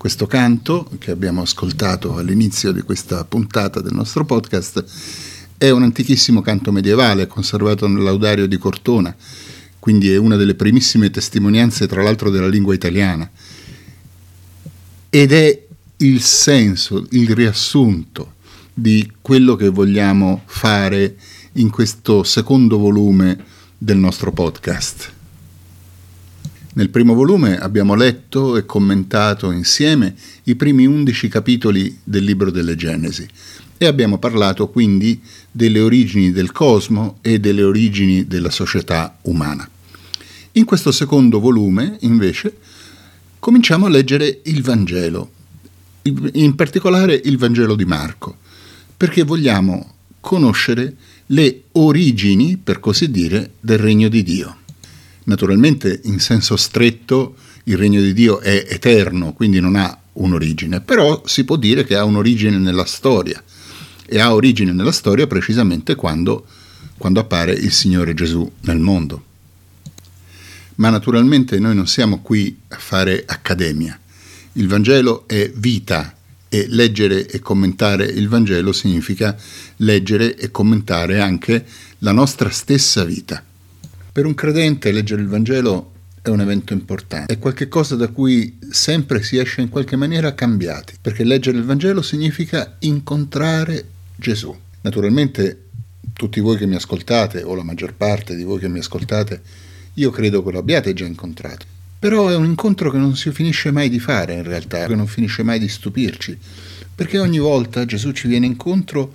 Questo canto che abbiamo ascoltato all'inizio di questa puntata del nostro podcast è un antichissimo canto medievale conservato nel Laudario di Cortona, quindi è una delle primissime testimonianze tra l'altro della lingua italiana ed è il senso, il riassunto di quello che vogliamo fare in questo secondo volume del nostro podcast. Nel primo volume abbiamo letto e commentato insieme i primi undici capitoli del libro delle Genesi e abbiamo parlato quindi delle origini del cosmo e delle origini della società umana. In questo secondo volume, invece, cominciamo a leggere il Vangelo, in particolare il Vangelo di Marco perché vogliamo conoscere le origini, per così dire, del regno di Dio. Naturalmente, in senso stretto, il regno di Dio è eterno, quindi non ha un'origine, però si può dire che ha un'origine nella storia e ha origine nella storia precisamente quando, quando appare il Signore Gesù nel mondo. Ma naturalmente noi non siamo qui a fare accademia. Il Vangelo è vita, e leggere e commentare il Vangelo significa leggere e commentare anche la nostra stessa vita. Per un credente leggere il Vangelo è un evento importante, è qualcosa da cui sempre si esce in qualche maniera cambiati, perché leggere il Vangelo significa incontrare Gesù. Naturalmente tutti voi che mi ascoltate, o la maggior parte di voi che mi ascoltate, io credo che lo abbiate già incontrato. Però è un incontro che non si finisce mai di fare in realtà, che non finisce mai di stupirci, perché ogni volta Gesù ci viene incontro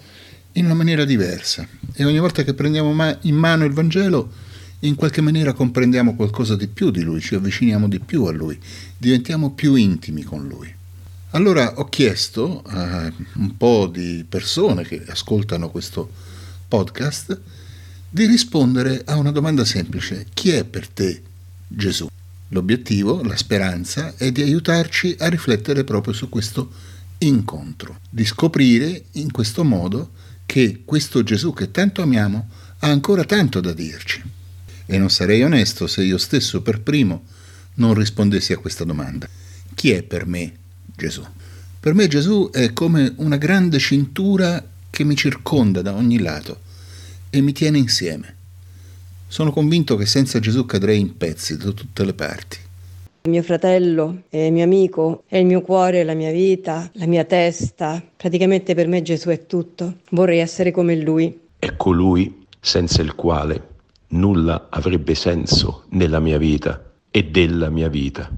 in una maniera diversa e ogni volta che prendiamo in mano il Vangelo in qualche maniera comprendiamo qualcosa di più di Lui, ci avviciniamo di più a Lui, diventiamo più intimi con Lui. Allora ho chiesto a un po' di persone che ascoltano questo podcast di rispondere a una domanda semplice. Chi è per te Gesù? L'obiettivo, la speranza, è di aiutarci a riflettere proprio su questo incontro, di scoprire in questo modo che questo Gesù che tanto amiamo ha ancora tanto da dirci. E non sarei onesto se io stesso per primo non rispondessi a questa domanda. Chi è per me Gesù? Per me Gesù è come una grande cintura che mi circonda da ogni lato e mi tiene insieme. Sono convinto che senza Gesù cadrei in pezzi da tutte le parti. Mio fratello è mio amico, è il mio cuore, la mia vita, la mia testa. Praticamente per me Gesù è tutto. Vorrei essere come lui. È colui senza il quale nulla avrebbe senso nella mia vita e della mia vita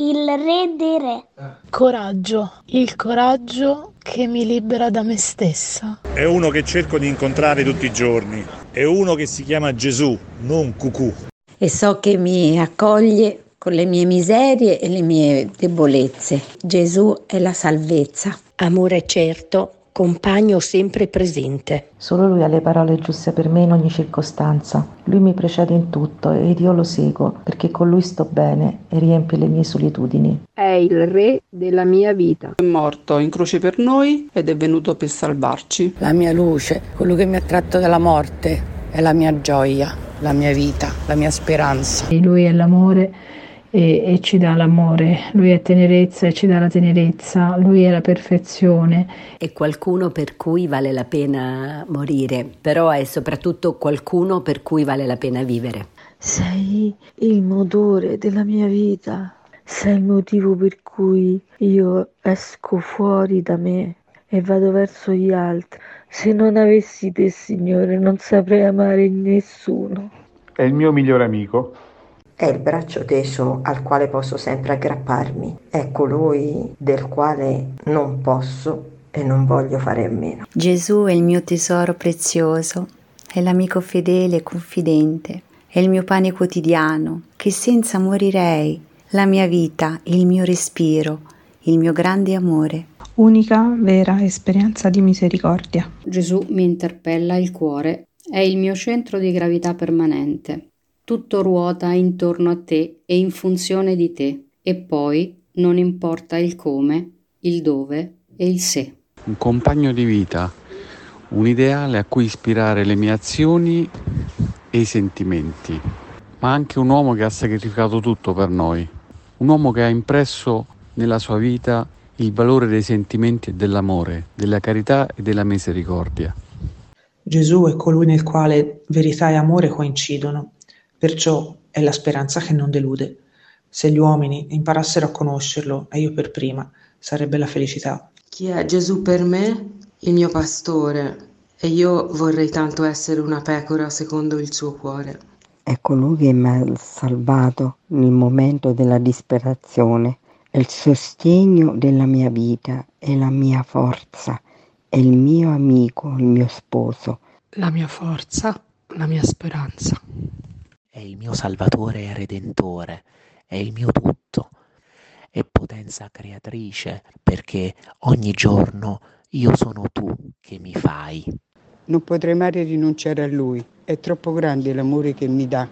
il re dei re. Coraggio, il coraggio che mi libera da me stessa. È uno che cerco di incontrare tutti i giorni, è uno che si chiama Gesù, non Cucù. E so che mi accoglie con le mie miserie e le mie debolezze. Gesù è la salvezza. Amore certo, compagno sempre presente. Solo lui ha le parole giuste per me in ogni circostanza. Lui mi precede in tutto ed io lo seguo perché con lui sto bene e riempie le mie solitudini. È il re della mia vita. È morto in croce per noi ed è venuto per salvarci. La mia luce, quello che mi ha tratto dalla morte, è la mia gioia, la mia vita, la mia speranza. E lui è l'amore e, e, ci dà l'amore, lui è tenerezza e ci dà la tenerezza, lui è la perfezione. È qualcuno per cui vale la pena morire, però è soprattutto qualcuno per cui vale la pena vivere. Sei il motore della mia vita, sei il motivo per cui io esco fuori da me e vado verso gli altri. Se non avessi te, Signore, non saprei amare nessuno. È il mio migliore amico è il braccio teso al quale posso sempre aggrapparmi, è colui del quale non posso e non voglio fare a meno. Gesù è il mio tesoro prezioso, è l'amico fedele e confidente, è il mio pane quotidiano, che senza morirei, la mia vita, il mio respiro, il mio grande amore. Unica vera esperienza di misericordia. Gesù mi interpella il cuore, è il mio centro di gravità permanente. Tutto ruota intorno a te e in funzione di te, e poi non importa il come, il dove e il se. Un compagno di vita, un ideale a cui ispirare le mie azioni e i sentimenti, ma anche un uomo che ha sacrificato tutto per noi, un uomo che ha impresso nella sua vita il valore dei sentimenti e dell'amore, della carità e della misericordia. Gesù è colui nel quale verità e amore coincidono, perciò è la speranza che non delude. Se gli uomini imparassero a conoscerlo, e io per prima, sarebbe la felicità. Chi è Gesù per me? Il mio pastore, e io vorrei tanto essere una pecora secondo il suo cuore. È colui che mi ha salvato nel momento della disperazione, è il sostegno della mia vita, è la mia forza, è il mio amico, il mio sposo. La mia forza, la mia speranza. È il mio salvatore e redentore, è il mio tutto, è potenza creatrice perché ogni giorno io sono tu che mi fai. Non potrei mai rinunciare a lui, è troppo grande l'amore che mi dà.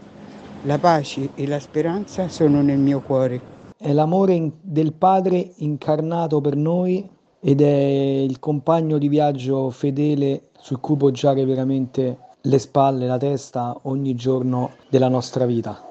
La pace e la speranza sono nel mio cuore. È l'amore del Padre incarnato per noi ed è il compagno di viaggio fedele su cui poggiare veramente le spalle, la testa ogni giorno della nostra vita.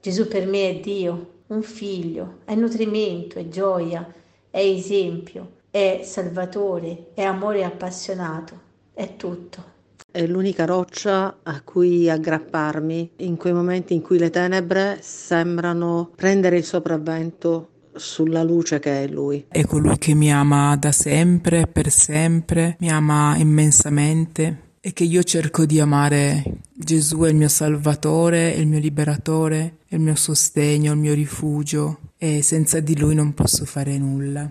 Gesù per me è Dio, un figlio, è nutrimento, è gioia, è esempio, è salvatore, è amore appassionato, è tutto. È l'unica roccia a cui aggrapparmi in quei momenti in cui le tenebre sembrano prendere il sopravvento sulla luce che è Lui. È colui che mi ama da sempre, per sempre, mi ama immensamente e che io cerco di amare. Gesù è il mio salvatore, è il mio liberatore, è il mio sostegno, il mio rifugio e senza di lui non posso fare nulla.